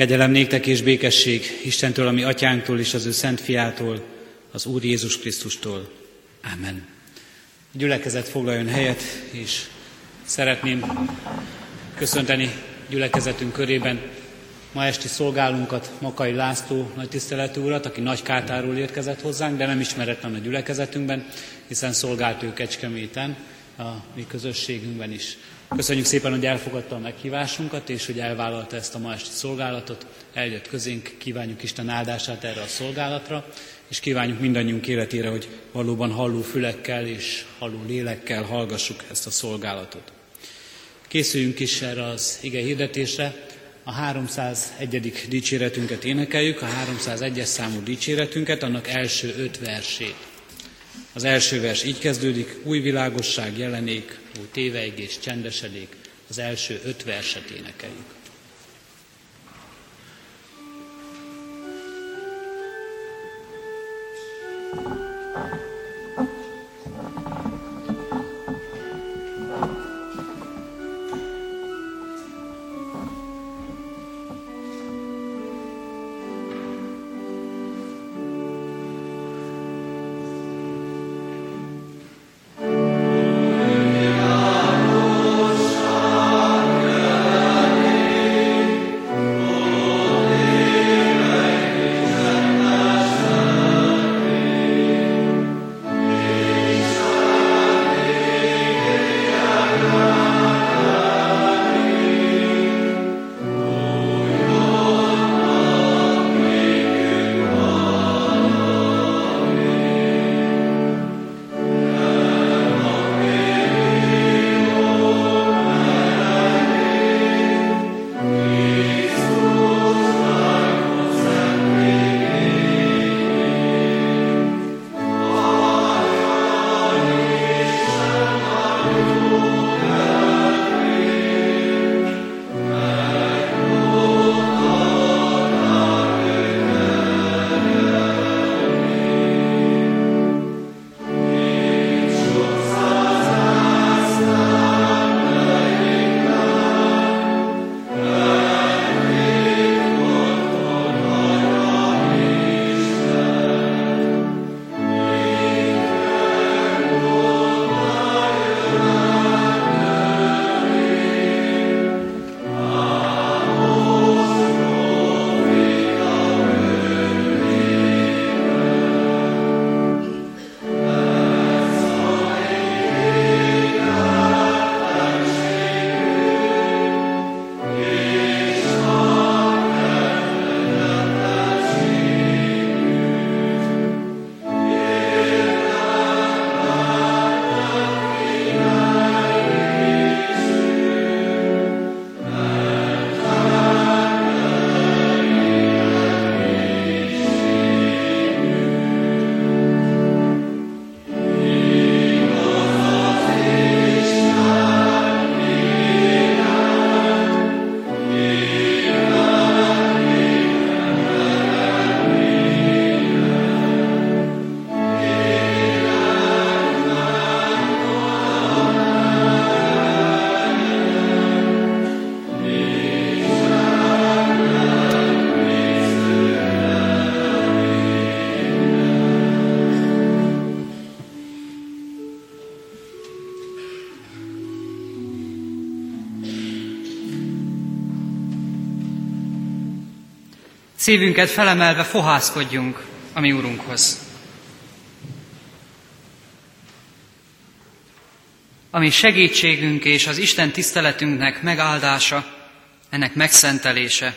Kegyelem néktek és békesség Istentől, ami atyánktól és az ő szent fiától, az Úr Jézus Krisztustól. Amen. A gyülekezet foglaljon helyet, és szeretném köszönteni gyülekezetünk körében ma esti szolgálunkat, Makai László nagy tiszteletű urat, aki nagy kátáról érkezett hozzánk, de nem ismeretlen a gyülekezetünkben, hiszen szolgált ő Kecskeméten, a mi közösségünkben is. Köszönjük szépen, hogy elfogadta a meghívásunkat, és hogy elvállalta ezt a ma esti szolgálatot. Eljött közénk, kívánjuk Isten áldását erre a szolgálatra, és kívánjuk mindannyiunk életére, hogy valóban halló fülekkel és halló lélekkel hallgassuk ezt a szolgálatot. Készüljünk is erre az ige hirdetésre. A 301. dicséretünket énekeljük, a 301-es számú dicséretünket, annak első öt versét. Az első vers így kezdődik, új világosság jelenék, új téveigés csendesedik, az első öt verset énekeljük. Szívünket felemelve fohászkodjunk a mi Urunkhoz. Ami segítségünk és az Isten tiszteletünknek megáldása, ennek megszentelése,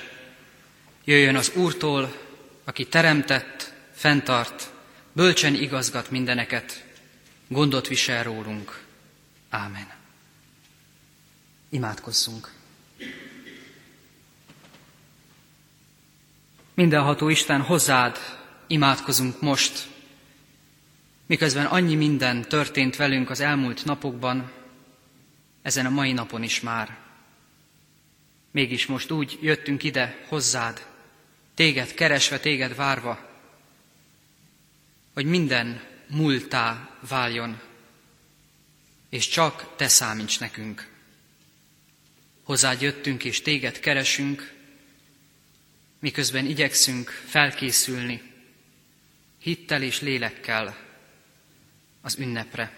jöjjön az Úrtól, aki teremtett, fenntart, bölcsen igazgat mindeneket, gondot visel rólunk. Ámen. Imádkozzunk. Mindenható Isten, hozzád imádkozunk most, miközben annyi minden történt velünk az elmúlt napokban, ezen a mai napon is már. Mégis most úgy jöttünk ide hozzád, téged keresve, téged várva, hogy minden múltá váljon, és csak te számíts nekünk. Hozzád jöttünk, és téged keresünk, miközben igyekszünk felkészülni hittel és lélekkel az ünnepre,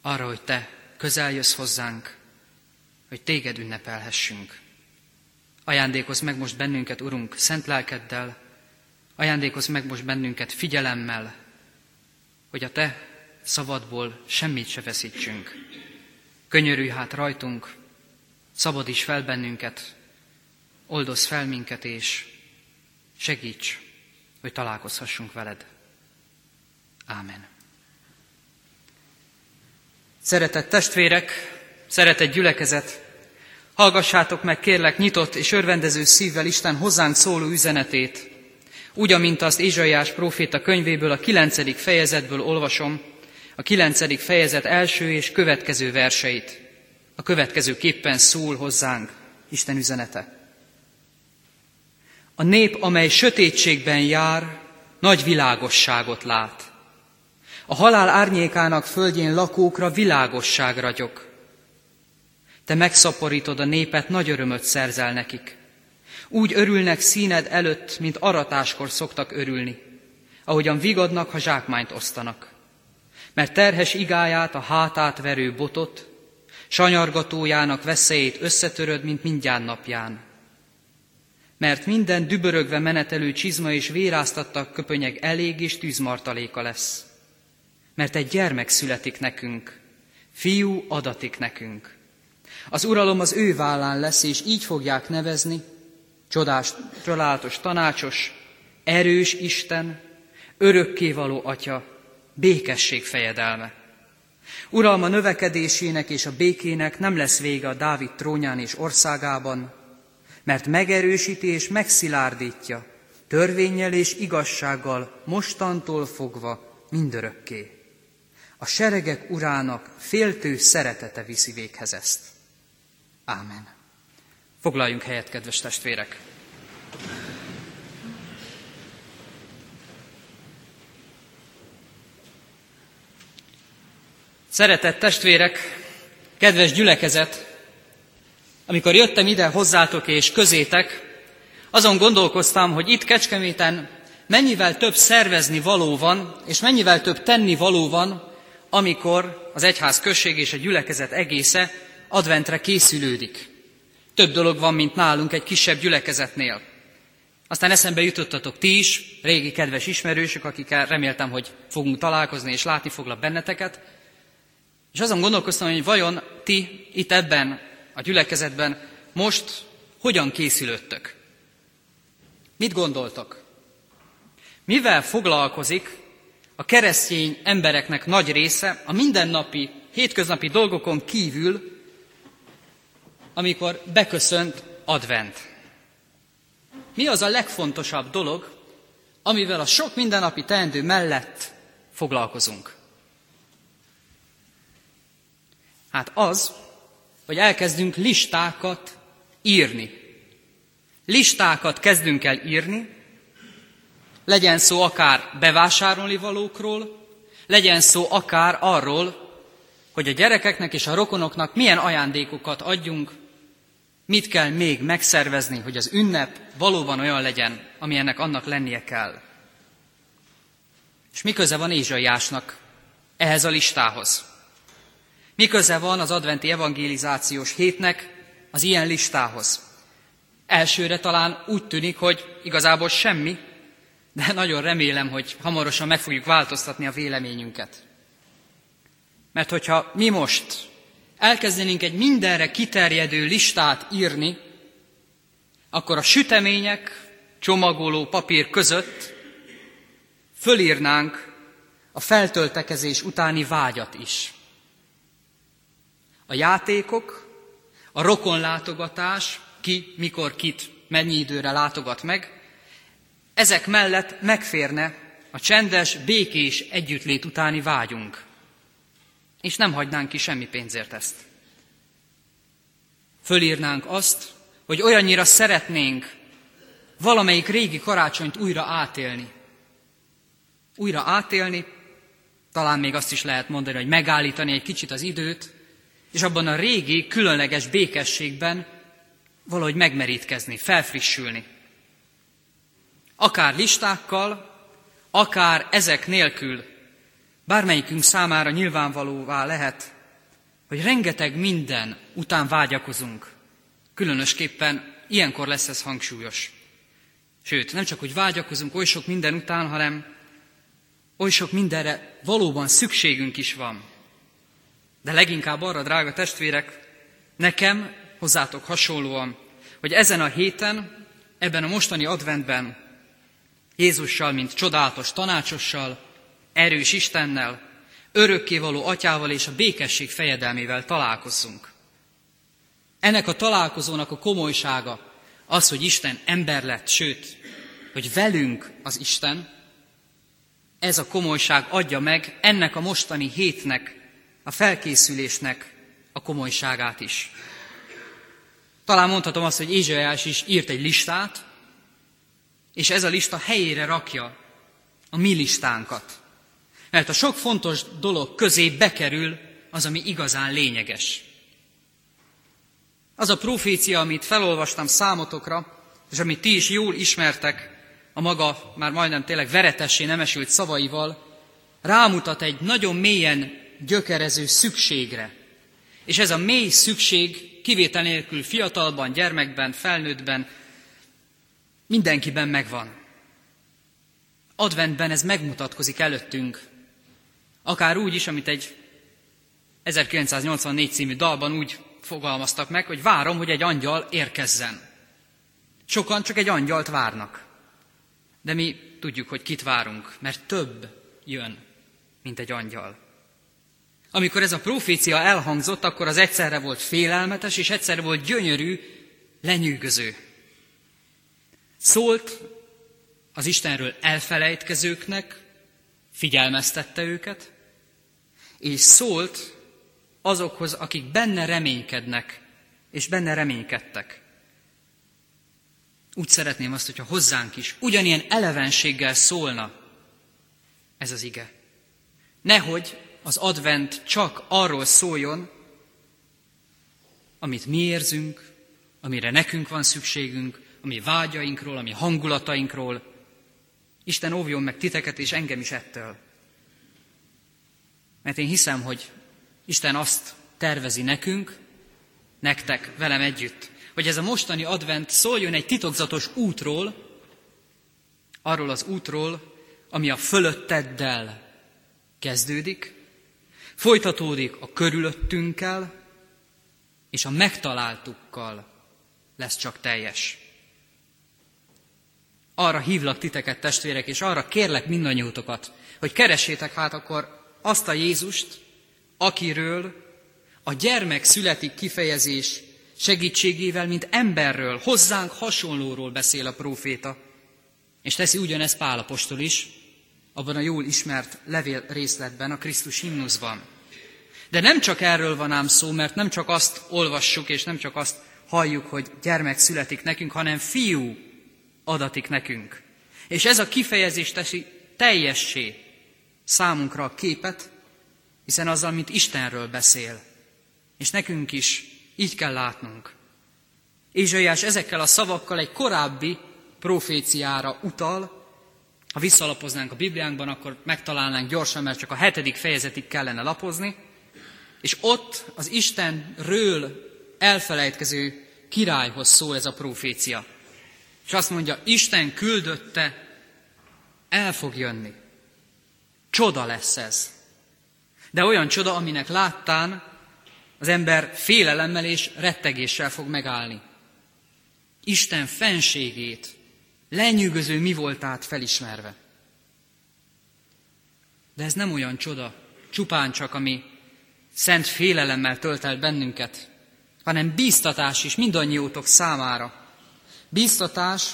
arra, hogy Te közel jössz hozzánk, hogy Téged ünnepelhessünk. Ajándékozz meg most bennünket, Urunk, szent lelkeddel, ajándékozz meg most bennünket figyelemmel, hogy a Te szabadból semmit se veszítsünk. Könyörülj hát rajtunk, szabadíts fel bennünket, oldozz fel minket, és segíts, hogy találkozhassunk veled. Ámen. Szeretett testvérek, szeretett gyülekezet, hallgassátok meg kérlek nyitott és örvendező szívvel Isten hozzánk szóló üzenetét, úgy, amint azt Ézsaiás próféta könyvéből a kilencedik fejezetből olvasom, a kilencedik fejezet első és következő verseit. A következő képpen szól hozzánk Isten üzenete. A nép, amely sötétségben jár, nagy világosságot lát. A halál árnyékának földjén lakókra világosság ragyog. Te megszaporítod a népet, nagy örömöt szerzel nekik. Úgy örülnek színed előtt, mint aratáskor szoktak örülni, ahogyan vigadnak, ha zsákmányt osztanak. Mert terhes igáját, a hátát verő botot, sanyargatójának veszélyét összetöröd, mint mindján napján. Mert minden dübörögve menetelő csizma és véráztattak köpönyeg elég és tűzmartaléka lesz. Mert egy gyermek születik nekünk, fiú adatik nekünk. Az uralom az ő vállán lesz, és így fogják nevezni, csodás, csodálatos tanácsos, erős Isten, örökkévaló Atya, békesség fejedelme. Uralma növekedésének és a békének nem lesz vége a Dávid trónján és országában, mert megerősíti és megszilárdítja, törvényel és igazsággal mostantól fogva mindörökké. A seregek urának féltő szeretete viszi véghez ezt. Ámen. Foglaljunk helyet, kedves testvérek! Szeretett testvérek, kedves gyülekezet, amikor jöttem ide hozzátok és közétek, azon gondolkoztam, hogy itt Kecskeméten mennyivel több szervezni való van, és mennyivel több tenni való van, amikor az egyház község és a gyülekezet egésze adventre készülődik. Több dolog van, mint nálunk egy kisebb gyülekezetnél. Aztán eszembe jutottatok ti is, régi kedves ismerősök, akikkel reméltem, hogy fogunk találkozni és látni foglak benneteket. És azon gondolkoztam, hogy vajon ti itt ebben a gyülekezetben most hogyan készülöttök? Mit gondoltok? Mivel foglalkozik a keresztény embereknek nagy része a mindennapi, hétköznapi dolgokon kívül, amikor beköszönt advent? Mi az a legfontosabb dolog, amivel a sok mindennapi teendő mellett foglalkozunk? Hát az, hogy elkezdünk listákat írni. Listákat kezdünk el írni, legyen szó akár bevásárolni valókról, legyen szó akár arról, hogy a gyerekeknek és a rokonoknak milyen ajándékokat adjunk, mit kell még megszervezni, hogy az ünnep valóban olyan legyen, ami ennek annak lennie kell. És mi köze van Ézsaiásnak ehhez a listához? Mi köze van az adventi evangelizációs hétnek az ilyen listához? Elsőre talán úgy tűnik, hogy igazából semmi, de nagyon remélem, hogy hamarosan meg fogjuk változtatni a véleményünket. Mert hogyha mi most elkezdenénk egy mindenre kiterjedő listát írni, akkor a sütemények, csomagoló papír között fölírnánk a feltöltekezés utáni vágyat is. A játékok, a rokonlátogatás, ki, mikor, kit, mennyi időre látogat meg, ezek mellett megférne a csendes, békés együttlét utáni vágyunk. És nem hagynánk ki semmi pénzért ezt. Fölírnánk azt, hogy olyannyira szeretnénk valamelyik régi karácsonyt újra átélni. Újra átélni, talán még azt is lehet mondani, hogy megállítani egy kicsit az időt, és abban a régi, különleges békességben valahogy megmerítkezni, felfrissülni. Akár listákkal, akár ezek nélkül, bármelyikünk számára nyilvánvalóvá lehet, hogy rengeteg minden után vágyakozunk. Különösképpen ilyenkor lesz ez hangsúlyos. Sőt, nem csak, hogy vágyakozunk oly sok minden után, hanem oly sok mindenre valóban szükségünk is van. De leginkább arra, drága testvérek, nekem, hozzátok hasonlóan, hogy ezen a héten, ebben a mostani adventben Jézussal, mint csodálatos tanácsossal, erős Istennel, örökkévaló atyával és a békesség fejedelmével találkozzunk. Ennek a találkozónak a komolysága az, hogy Isten ember lett, sőt, hogy velünk az Isten, ez a komolyság adja meg ennek a mostani hétnek, a felkészülésnek a komolyságát is. Talán mondhatom azt, hogy Ézsaiás is írt egy listát, és ez a lista helyére rakja a mi listánkat. Mert a sok fontos dolog közé bekerül az, ami igazán lényeges. Az a profécia, amit felolvastam számotokra, és amit ti is jól ismertek, a maga már majdnem tényleg veretessé nemesült szavaival, rámutat egy nagyon mélyen gyökerező szükségre. És ez a mély szükség kivétel nélkül fiatalban, gyermekben, felnőttben, mindenkiben megvan. Adventben ez megmutatkozik előttünk. Akár úgy is, amit egy 1984 című dalban úgy fogalmaztak meg, hogy várom, hogy egy angyal érkezzen. Sokan csak egy angyalt várnak. De mi tudjuk, hogy kit várunk, mert több jön, mint egy angyal. Amikor ez a profécia elhangzott, akkor az egyszerre volt félelmetes, és egyszerre volt gyönyörű, lenyűgöző. Szólt az Istenről elfelejtkezőknek, figyelmeztette őket, és szólt azokhoz, akik benne reménykednek, és benne reménykedtek. Úgy szeretném azt, hogyha hozzánk is ugyanilyen elevenséggel szólna ez az ige. Nehogy az advent csak arról szóljon, amit mi érzünk, amire nekünk van szükségünk, ami vágyainkról, ami hangulatainkról. Isten óvjon meg titeket és engem is ettől. Mert én hiszem, hogy Isten azt tervezi nekünk, nektek, velem együtt, hogy ez a mostani advent szóljon egy titokzatos útról, arról az útról, ami a fölötteddel kezdődik, folytatódik a körülöttünkkel, és a megtaláltukkal lesz csak teljes. Arra hívlak titeket, testvérek, és arra kérlek mindannyiótokat, hogy keressétek hát akkor azt a Jézust, akiről a gyermek születik kifejezés segítségével, mint emberről, hozzánk hasonlóról beszél a próféta. És teszi ugyanezt Pálapostól is, abban a jól ismert levél részletben, a Krisztus himnuszban. De nem csak erről van ám szó, mert nem csak azt olvassuk, és nem csak azt halljuk, hogy gyermek születik nekünk, hanem fiú adatik nekünk. És ez a kifejezés teszi teljessé számunkra a képet, hiszen azzal, mint Istenről beszél. És nekünk is így kell látnunk. Ézsaiás ezekkel a szavakkal egy korábbi proféciára utal, ha visszalapoznánk a Bibliánkban, akkor megtalálnánk gyorsan, mert csak a hetedik fejezetig kellene lapozni, és ott az Istenről elfelejtkező királyhoz szól ez a profécia. És azt mondja, Isten küldötte, el fog jönni. Csoda lesz ez. De olyan csoda, aminek láttán az ember félelemmel és rettegéssel fog megállni. Isten fenségét, lenyűgöző mi voltát felismerve. De ez nem olyan csoda, csupán csak, ami szent félelemmel tölt el bennünket, hanem bíztatás is mindannyiótok számára. Bíztatás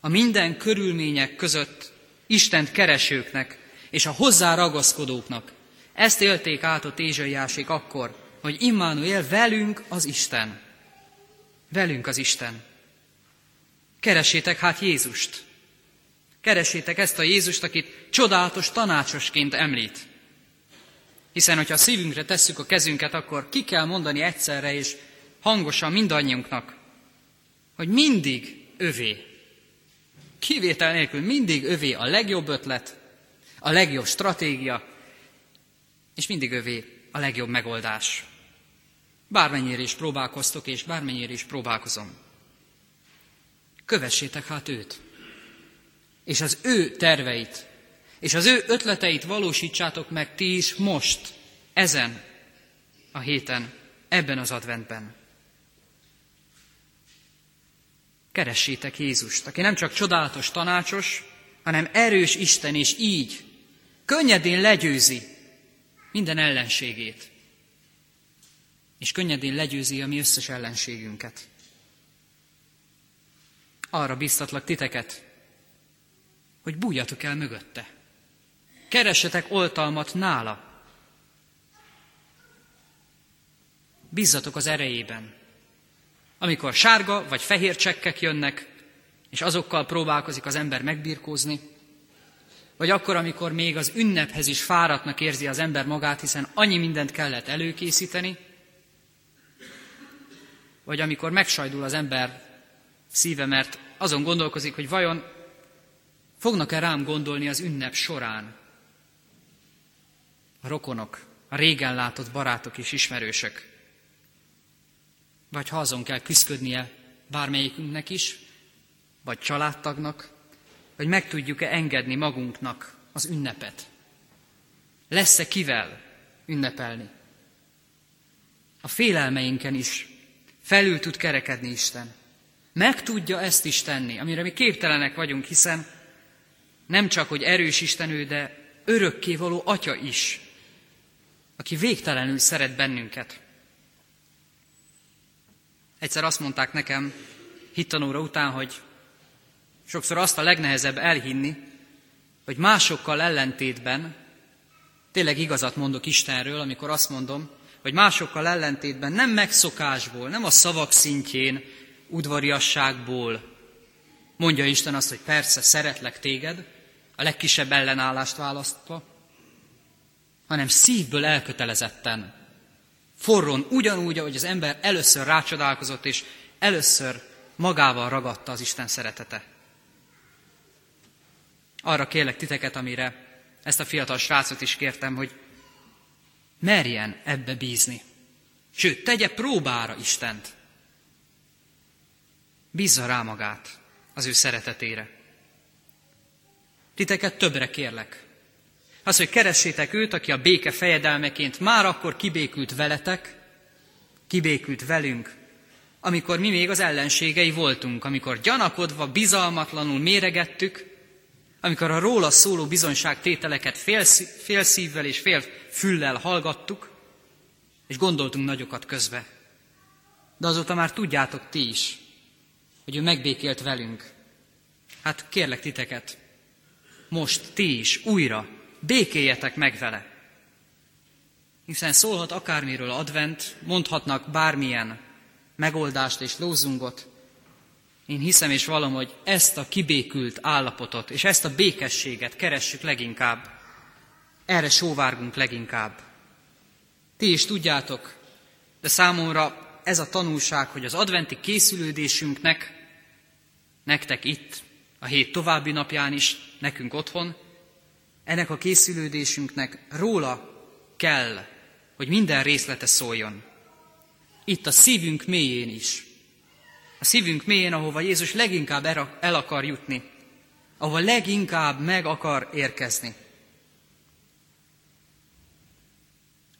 a minden körülmények között Istent keresőknek és a hozzá ragaszkodóknak. Ezt élték át a tézsaiásék akkor, hogy Immanuel velünk az Isten. Velünk az Isten. Keresétek hát Jézust. Keresétek ezt a Jézust, akit csodálatos tanácsosként említ. Hiszen, hogyha a szívünkre tesszük a kezünket, akkor ki kell mondani egyszerre és hangosan mindannyiunknak, hogy mindig övé. Kivétel nélkül mindig övé a legjobb ötlet, a legjobb stratégia, és mindig övé a legjobb megoldás. Bármennyire is próbálkoztok, és bármennyire is próbálkozom. Kövessétek hát őt, és az ő terveit, és az ő ötleteit valósítsátok meg ti is most, ezen a héten, ebben az adventben. Keressétek Jézust, aki nem csak csodálatos tanácsos, hanem erős Isten, és így könnyedén legyőzi minden ellenségét. És könnyedén legyőzi a mi összes ellenségünket. Arra biztatlak titeket, hogy bújjatok el mögötte. Keressetek oltalmat nála. Bízzatok az erejében. Amikor sárga vagy fehér csekkek jönnek, és azokkal próbálkozik az ember megbirkózni, vagy akkor, amikor még az ünnephez is fáradtnak érzi az ember magát, hiszen annyi mindent kellett előkészíteni, vagy amikor megsajdul az ember szíve, mert azon gondolkozik, hogy vajon fognak-e rám gondolni az ünnep során a rokonok, a régen látott barátok és ismerősök. Vagy ha azon kell küzdködnie bármelyikünknek is, vagy családtagnak, hogy meg tudjuk-e engedni magunknak az ünnepet. Lesz-e kivel ünnepelni? A félelmeinken is felül tud kerekedni Isten. Meg tudja ezt is tenni, amire mi képtelenek vagyunk, hiszen nem csak, hogy erős Istenő, de örökkévaló Atya is, aki végtelenül szeret bennünket. Egyszer azt mondták nekem hittanóra után, hogy sokszor azt a legnehezebb elhinni, hogy másokkal ellentétben, tényleg igazat mondok Istenről, amikor azt mondom, hogy másokkal ellentétben nem megszokásból, nem a szavak szintjén, udvariasságból mondja Isten azt, hogy persze szeretlek téged, a legkisebb ellenállást választva, hanem szívből elkötelezetten, forron, ugyanúgy, ahogy az ember először rácsodálkozott, és először magával ragadta az Isten szeretete. Arra kérlek titeket, amire ezt a fiatal srácot is kértem, hogy merjen ebbe bízni. Sőt, tegye próbára Istent. Bízza rá magát az ő szeretetére. Titeket többre kérlek. Az, hogy keressétek őt, aki a béke fejedelmeként már akkor kibékült veletek, kibékült velünk, amikor mi még az ellenségei voltunk, amikor gyanakodva, bizalmatlanul méregettük, amikor a róla szóló bizonyságtételeket fél, fél szívvel és fél füllel hallgattuk, és gondoltunk nagyokat közbe. De azóta már tudjátok ti is, hogy ő megbékélt velünk. Hát kérlek titeket, most ti is újra békéljetek meg vele. Hiszen szólhat akármiről advent, mondhatnak bármilyen megoldást és lózungot, én hiszem és valom, hogy ezt a kibékült állapotot és ezt a békességet keressük leginkább. Erre sóvárgunk leginkább. Ti is tudjátok, de számomra ez a tanulság, hogy az adventi készülődésünknek, nektek itt, a hét további napján is, nekünk otthon, ennek a készülődésünknek róla kell, hogy minden részlete szóljon. Itt a szívünk mélyén is, a szívünk mélyén, ahova Jézus leginkább el akar jutni, ahova leginkább meg akar érkezni.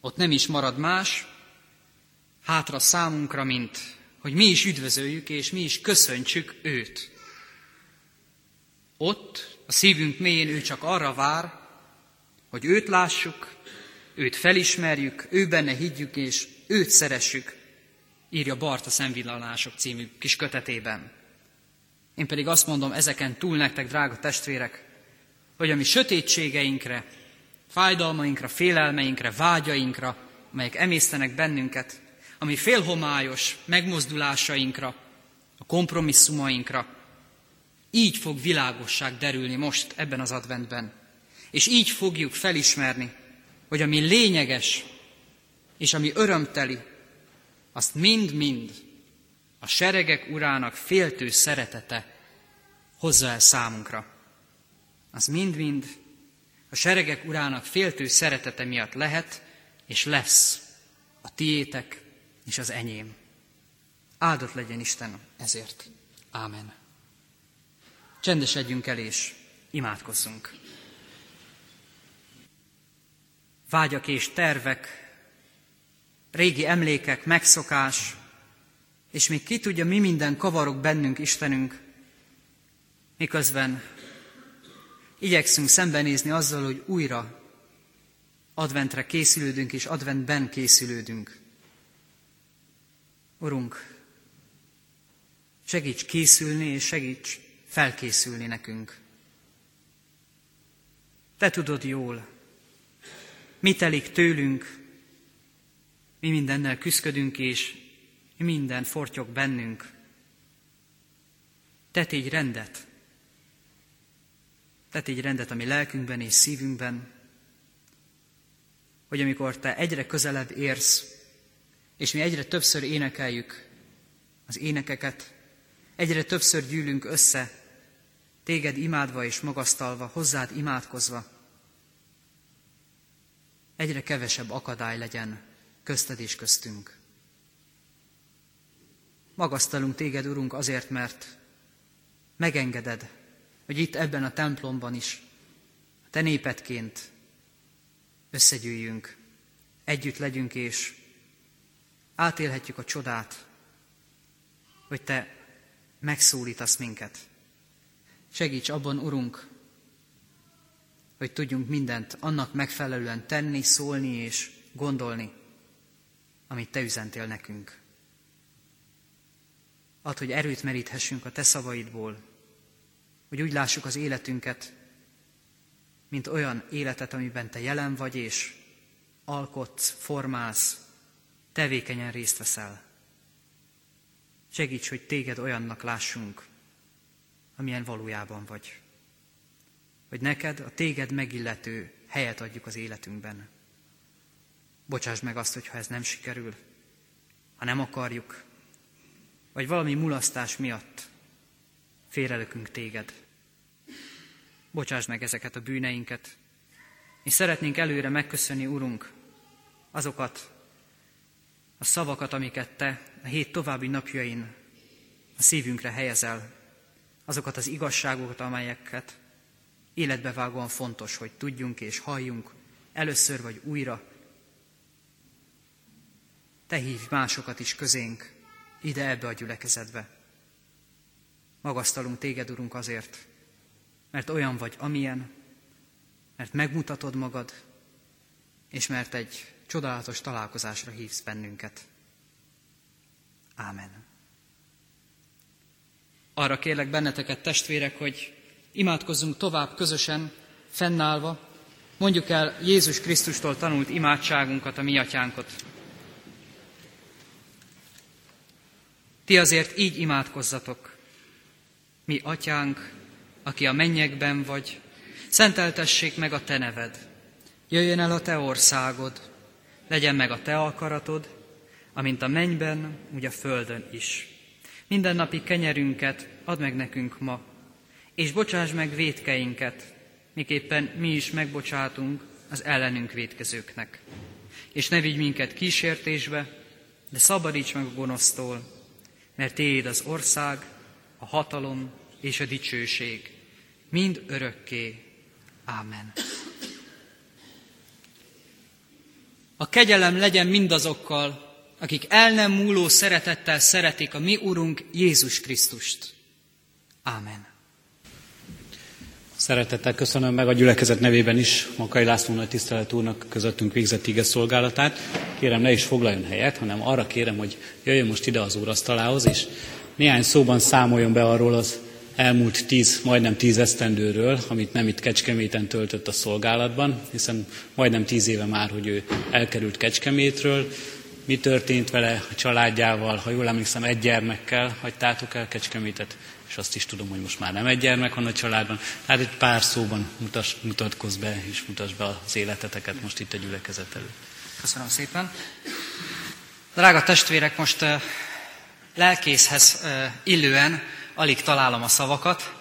Ott nem is marad más hátra számunkra, mint hogy mi is üdvözöljük és mi is köszöntsük őt. Ott, a szívünk mélyén ő csak arra vár, hogy őt lássuk, őt felismerjük, ő benne higgyük és őt szeressük, írja Bart a Szemvillalások című kis kötetében. Én pedig azt mondom ezeken túl nektek, drága testvérek, hogy a mi sötétségeinkre, fájdalmainkra, félelmeinkre, vágyainkra, amelyek emésztenek bennünket, ami félhomályos megmozdulásainkra, a kompromisszumainkra, így fog világosság derülni most ebben az adventben. És így fogjuk felismerni, hogy ami lényeges, és ami örömteli, azt mind-mind a seregek urának féltő szeretete hozza el számunkra. Az mind-mind a seregek urának féltő szeretete miatt lehet és lesz a tiétek és az enyém. Áldott legyen Isten ezért. Ámen. Csendesedjünk el és imádkozzunk. Vágyak és tervek, régi emlékek, megszokás, és még ki tudja, mi minden kavarok bennünk, Istenünk, miközben igyekszünk szembenézni azzal, hogy újra adventre készülődünk, és adventben készülődünk. Urunk, segíts készülni, és segíts felkészülni nekünk. Te tudod jól, mi telik tőlünk, mi mindennel küzdködünk, és mi minden fortyog bennünk. Te tégy rendet. Te tégy rendet a mi lelkünkben és szívünkben, hogy amikor Te egyre közelebb érsz, és mi egyre többször énekeljük az énekeket, egyre többször gyűlünk össze, Téged imádva és magasztalva, hozzád imádkozva, egyre kevesebb akadály legyen közted és köztünk. Magasztalunk téged, Urunk, azért, mert megengeded, hogy itt ebben a templomban is te népetként összegyűjjünk, együtt legyünk, és átélhetjük a csodát, hogy te megszólítasz minket. Segíts abban, Urunk, hogy tudjunk mindent annak megfelelően tenni, szólni és gondolni, amit Te üzentél nekünk. Add, hogy erőt meríthessünk a Te szavaidból, hogy úgy lássuk az életünket, mint olyan életet, amiben Te jelen vagy, és alkotsz, formálsz, tevékenyen részt veszel. Segíts, hogy Téged olyannak lássunk, amilyen valójában vagy. Hogy neked a Téged megillető helyet adjuk az életünkben. Bocsáss meg azt, hogyha ez nem sikerül, ha nem akarjuk, vagy valami mulasztás miatt félrelökünk téged. Bocsáss meg ezeket a bűneinket, és szeretnénk előre megköszönni, Urunk, azokat a szavakat, amiket Te a hét további napjain a szívünkre helyezel, azokat az igazságokat, amelyeket életbevágóan fontos, hogy tudjunk és halljunk először vagy újra, te hívj másokat is közénk, ide ebbe a gyülekezetbe. Magasztalunk téged, Urunk, azért, mert olyan vagy, amilyen, mert megmutatod magad, és mert egy csodálatos találkozásra hívsz bennünket. Ámen. Arra kérlek benneteket, testvérek, hogy imádkozzunk tovább közösen, fennállva, mondjuk el Jézus Krisztustól tanult imádságunkat, a mi atyánkot. Ti azért így imádkozzatok. Mi, atyánk, aki a mennyekben vagy, szenteltessék meg a te neved. Jöjjön el a te országod, legyen meg a te akaratod, amint a mennyben, úgy a földön is. Minden napi kenyerünket add meg nekünk ma, és bocsáss meg védkeinket, miképpen mi is megbocsátunk az ellenünk védkezőknek. És ne vigy minket kísértésbe, de szabadíts meg a gonosztól, mert Téd az ország, a hatalom és a dicsőség, mind örökké. Ámen. A kegyelem legyen mindazokkal, akik el nem múló szeretettel szeretik a mi Urunk Jézus Krisztust. Ámen. Szeretettel köszönöm meg a gyülekezet nevében is Makai László nagy tisztelet úrnak közöttünk végzett ige szolgálatát. Kérem, ne is foglaljon helyet, hanem arra kérem, hogy jöjjön most ide az úrasztalához, és néhány szóban számoljon be arról az elmúlt tíz, majdnem tíz esztendőről, amit nem itt Kecskeméten töltött a szolgálatban, hiszen majdnem tíz éve már, hogy ő elkerült Kecskemétről, mi történt vele a családjával, ha jól emlékszem, egy gyermekkel hagytátok el Kecskemétet, és azt is tudom, hogy most már nem egy gyermek van a családban. Tehát egy pár szóban mutas, mutatkozz be, és mutasd be az életeteket most itt a gyülekezet előtt. Köszönöm szépen. Drága testvérek, most lelkészhez illően alig találom a szavakat,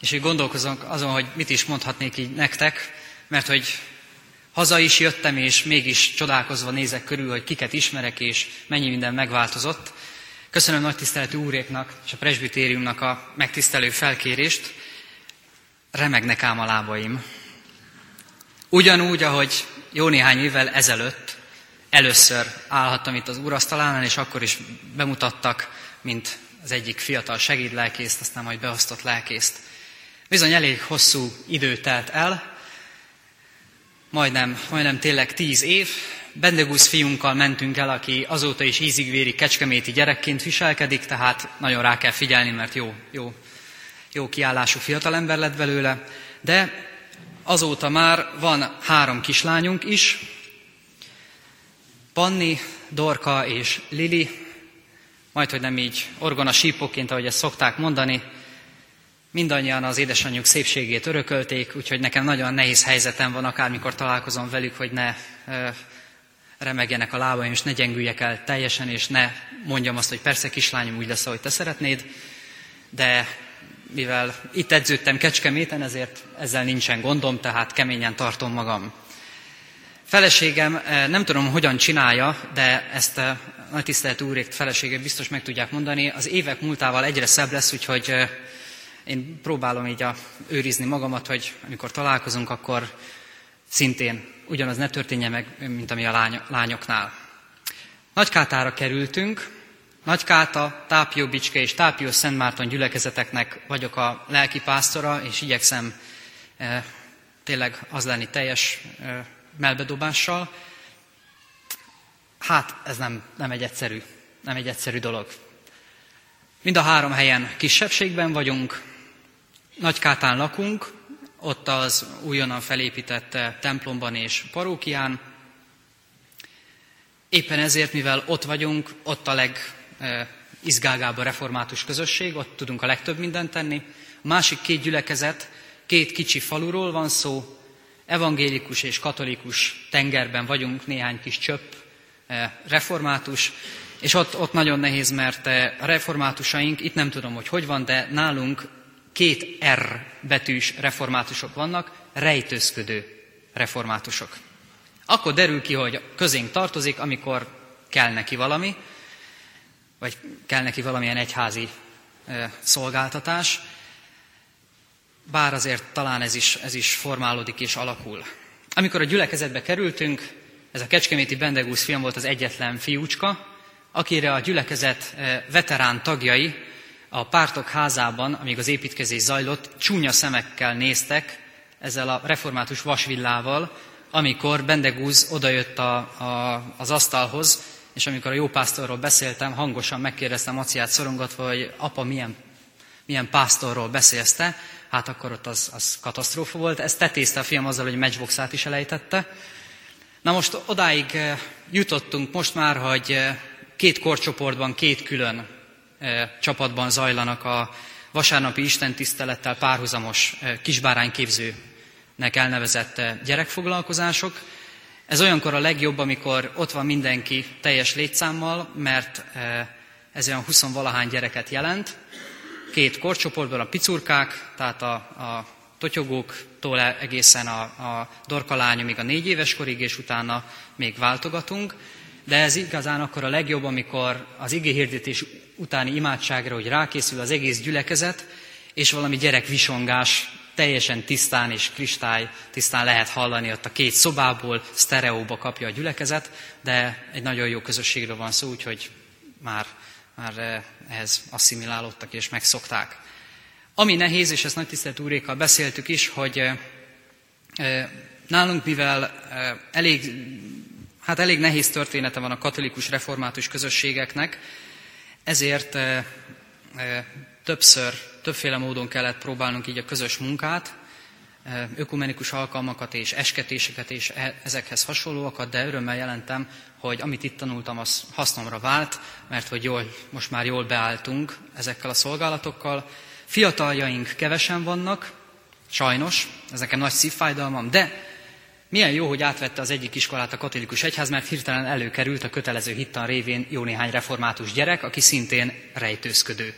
és így gondolkozom azon, hogy mit is mondhatnék így nektek, mert hogy haza is jöttem, és mégis csodálkozva nézek körül, hogy kiket ismerek, és mennyi minden megváltozott. Köszönöm nagy tiszteletű úréknak és a presbitériumnak a megtisztelő felkérést. Remegnek ám a lábaim. Ugyanúgy, ahogy jó néhány évvel ezelőtt először állhattam itt az úrasztalánál, és akkor is bemutattak, mint az egyik fiatal segédlelkészt, aztán majd beosztott lelkészt. Bizony elég hosszú idő telt el, majdnem, majdnem tényleg tíz év. Bendegusz fiunkkal mentünk el, aki azóta is ízigvéri kecskeméti gyerekként viselkedik, tehát nagyon rá kell figyelni, mert jó, jó, jó kiállású fiatalember lett belőle. De azóta már van három kislányunk is, Panni, Dorka és Lili, majd, hogy nem így orgona sípokként, ahogy ezt szokták mondani, mindannyian az édesanyjuk szépségét örökölték, úgyhogy nekem nagyon nehéz helyzetem van, akármikor találkozom velük, hogy ne ö, remegjenek a lábaim, és ne gyengüljek el teljesen, és ne mondjam azt, hogy persze kislányom úgy lesz, ahogy te szeretnéd, de mivel itt edződtem Kecskeméten, ezért ezzel nincsen gondom, tehát keményen tartom magam. Feleségem nem tudom, hogyan csinálja, de ezt nagy tisztelet úrék felesége biztos meg tudják mondani. Az évek múltával egyre szebb lesz, úgyhogy én próbálom így a, őrizni magamat, hogy amikor találkozunk, akkor szintén ugyanaz ne történje meg, mint ami a lány, lányoknál. Nagykátára kerültünk, Nagykáta, Tápió Bicske és Tápió Szentmárton gyülekezeteknek vagyok a lelki pásztora, és igyekszem e, tényleg az lenni teljes e, melbedobással. Hát ez nem, nem egy egyszerű, nem egy egyszerű dolog. Mind a három helyen kisebbségben vagyunk, Nagykátán lakunk, ott az újonnan felépített templomban és parókián. Éppen ezért, mivel ott vagyunk, ott a legizgágább a református közösség, ott tudunk a legtöbb mindent tenni. A másik két gyülekezet, két kicsi faluról van szó, evangélikus és katolikus tengerben vagyunk, néhány kis csöpp református, és ott, ott nagyon nehéz, mert a reformátusaink, itt nem tudom, hogy hogy van, de nálunk két R betűs reformátusok vannak, rejtőzködő reformátusok. Akkor derül ki, hogy közénk tartozik, amikor kell neki valami, vagy kell neki valamilyen egyházi szolgáltatás, bár azért talán ez is, ez is formálódik és alakul. Amikor a gyülekezetbe kerültünk, ez a Kecskeméti Bendegúz film volt az egyetlen fiúcska, akire a gyülekezet veterán tagjai a pártok házában, amíg az építkezés zajlott, csúnya szemekkel néztek ezzel a református vasvillával, amikor Bendegúz odajött a, a, az asztalhoz, és amikor a jó pásztorról beszéltem, hangosan megkérdeztem Maciát szorongatva, hogy apa, milyen, milyen pásztorról beszélsz te? Hát akkor ott az, az katasztrófa volt. Ezt tetézte a fiam azzal, hogy matchboxát is elejtette. Na most odáig eh, jutottunk most már, hogy eh, két korcsoportban, két külön csapatban zajlanak a vasárnapi istentisztelettel párhuzamos kisbárányképzőnek elnevezett gyerekfoglalkozások. Ez olyankor a legjobb, amikor ott van mindenki teljes létszámmal, mert ez olyan 20 valahány gyereket jelent. Két korcsoportban a picurkák, tehát a, a totyogóktól egészen a, a dorkalányomig a négy éves korig, és utána még váltogatunk. De ez igazán akkor a legjobb, amikor az igéhirdetés utáni imádságra, hogy rákészül az egész gyülekezet, és valami gyerekvisongás teljesen tisztán és kristály tisztán lehet hallani ott a két szobából, sztereóba kapja a gyülekezet, de egy nagyon jó közösségről van szó, úgyhogy már, már eh, ehhez asszimilálódtak és megszokták. Ami nehéz, és ezt nagy tisztelt úrékkal beszéltük is, hogy eh, eh, nálunk, mivel elég, hát elég nehéz története van a katolikus református közösségeknek, ezért többször, többféle módon kellett próbálnunk így a közös munkát, ökumenikus alkalmakat és esketéseket és e, ezekhez hasonlóakat, de örömmel jelentem, hogy amit itt tanultam, az hasznomra vált, mert hogy jól, most már jól beálltunk ezekkel a szolgálatokkal. Fiataljaink kevesen vannak, sajnos, ez nekem nagy szívfájdalmam, de milyen jó, hogy átvette az egyik iskolát a katolikus egyház, mert hirtelen előkerült a kötelező hittan révén jó néhány református gyerek, aki szintén rejtőzködő.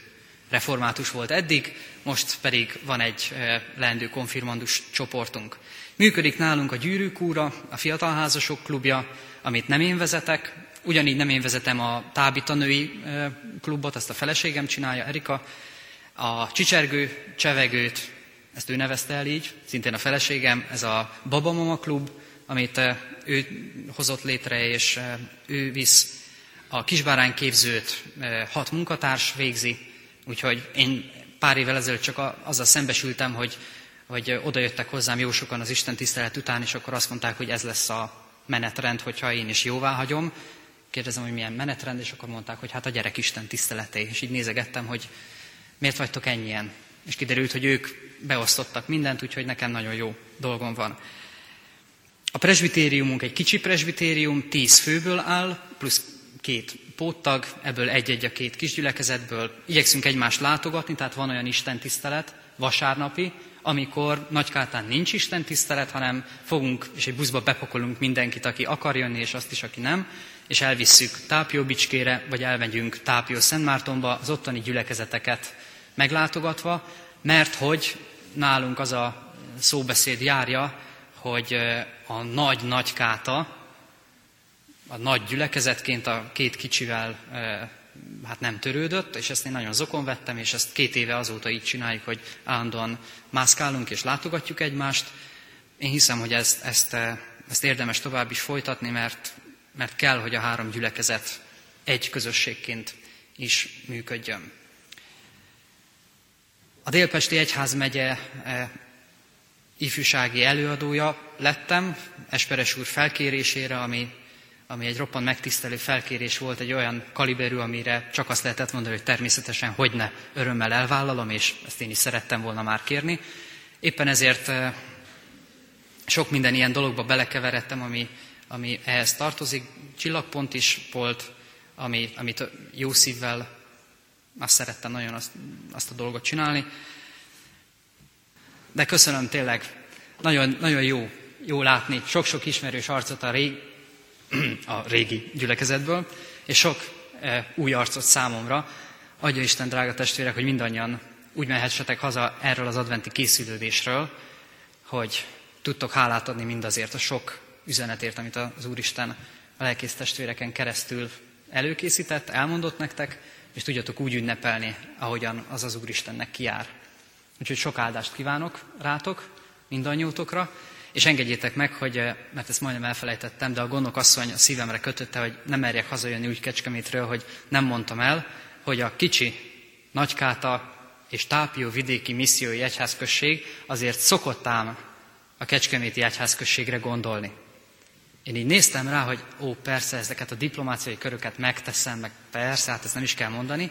református volt eddig, most pedig van egy leendő konfirmandus csoportunk. Működik nálunk a Gyűrűkúra, a Fiatalházasok klubja, amit nem én vezetek, ugyanígy nem én vezetem a Tábita női klubot, azt a feleségem csinálja, Erika, a Csicsergő Csevegőt, ezt ő nevezte el így, szintén a feleségem, ez a Babamama klub, amit ő hozott létre, és ő visz. A kisbárány képzőt hat munkatárs végzi, úgyhogy én pár évvel ezelőtt csak azzal szembesültem, hogy, hogy oda jöttek hozzám jó sokan az Isten tisztelet után, és akkor azt mondták, hogy ez lesz a menetrend, hogyha én is jóvá hagyom. Kérdezem, hogy milyen menetrend, és akkor mondták, hogy hát a gyerek Isten tiszteleté. És így nézegettem, hogy miért vagytok ennyien. És kiderült, hogy ők beosztottak mindent, úgyhogy nekem nagyon jó dolgom van. A presbitériumunk egy kicsi presbitérium, tíz főből áll, plusz két póttag, ebből egy-egy a két kisgyülekezetből. Igyekszünk egymást látogatni, tehát van olyan Isten tisztelet, vasárnapi, amikor Nagykátán nincs Isten tisztelet, hanem fogunk és egy buszba bepakolunk mindenkit, aki akar jönni, és azt is, aki nem, és elvisszük Tápió Bicskére, vagy elmegyünk Tápió Szentmártonba, az ottani gyülekezeteket meglátogatva, mert hogy nálunk az a szóbeszéd járja, hogy a nagy nagykáta, a nagy gyülekezetként a két kicsivel hát nem törődött, és ezt én nagyon zokon vettem, és ezt két éve azóta így csináljuk, hogy állandóan mászkálunk és látogatjuk egymást. Én hiszem, hogy ezt, ezt, ezt érdemes tovább is folytatni, mert, mert kell, hogy a három gyülekezet egy közösségként is működjön. A Délpesti Egyházmegye ifjúsági előadója lettem, Esperes úr felkérésére, ami, ami egy roppant megtisztelő felkérés volt, egy olyan kaliberű, amire csak azt lehetett mondani, hogy természetesen hogy ne örömmel elvállalom, és ezt én is szerettem volna már kérni. Éppen ezért eh, sok minden ilyen dologba belekeveredtem, ami, ami ehhez tartozik. Csillagpont is volt, ami, amit jó szívvel azt szerettem nagyon azt, azt a dolgot csinálni. De köszönöm tényleg, nagyon, nagyon jó, jó látni sok-sok ismerős arcot a, rég, a régi gyülekezetből, és sok e, új arcot számomra. Adja Isten, drága testvérek, hogy mindannyian úgy mehessetek haza erről az adventi készülődésről, hogy tudtok hálát adni mindazért a sok üzenetért, amit az Úristen a lelkész testvéreken keresztül előkészített, elmondott nektek, és tudjatok úgy ünnepelni, ahogyan az az Úristennek kiár. Úgyhogy sok áldást kívánok rátok, mindannyiótokra, és engedjétek meg, hogy, eh, mert ezt majdnem elfelejtettem, de a gondok asszony a szívemre kötötte, hogy nem merjek hazajönni úgy Kecskemétről, hogy nem mondtam el, hogy a kicsi Nagykáta és Tápió vidéki missziói egyházközség azért szokott ám a Kecskeméti egyházközségre gondolni. Én így néztem rá, hogy ó, persze, ezeket a diplomáciai köröket megteszem, meg persze, hát ezt nem is kell mondani,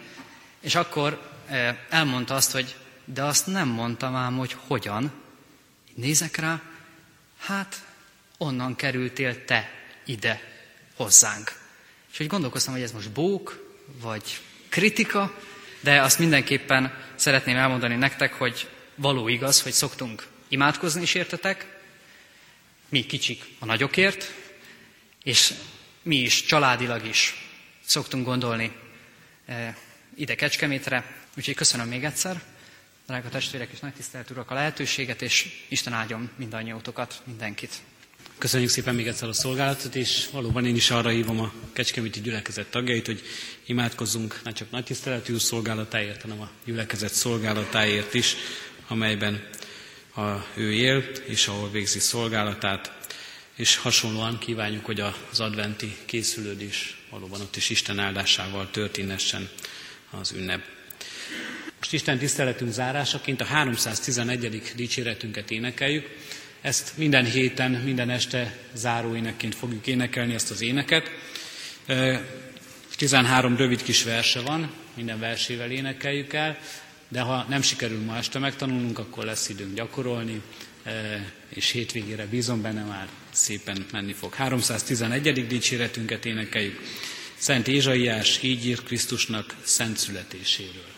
és akkor eh, elmondta azt, hogy de azt nem mondtam ám, hogy hogyan. Nézek rá, hát onnan kerültél te ide hozzánk. És hogy gondolkoztam, hogy ez most bók, vagy kritika, de azt mindenképpen szeretném elmondani nektek, hogy való igaz, hogy szoktunk imádkozni is értetek, mi kicsik a nagyokért, és mi is családilag is szoktunk gondolni eh, ide Kecskemétre. Úgyhogy köszönöm még egyszer, drága testvérek és nagy tisztelt urak a lehetőséget, és Isten áldjon mindannyiótokat, mindenkit. Köszönjük szépen még egyszer a szolgálatot, és valóban én is arra hívom a Kecskeméti gyülekezet tagjait, hogy imádkozzunk ne csak nagy tiszteletű szolgálatáért, hanem a gyülekezet szolgálatáért is, amelyben a, ő él, és ahol végzi szolgálatát, és hasonlóan kívánjuk, hogy az adventi készülődés valóban ott is Isten áldásával történessen az ünnep. Most Isten tiszteletünk zárásaként a 311. dicséretünket énekeljük. Ezt minden héten, minden este záróénekként fogjuk énekelni ezt az éneket. 13 rövid kis verse van, minden versével énekeljük el, de ha nem sikerül ma este megtanulnunk, akkor lesz időnk gyakorolni, és hétvégére bízom benne már szépen menni fog. 311. dicséretünket énekeljük. Szent Ézsaiás így ír Krisztusnak szent születéséről.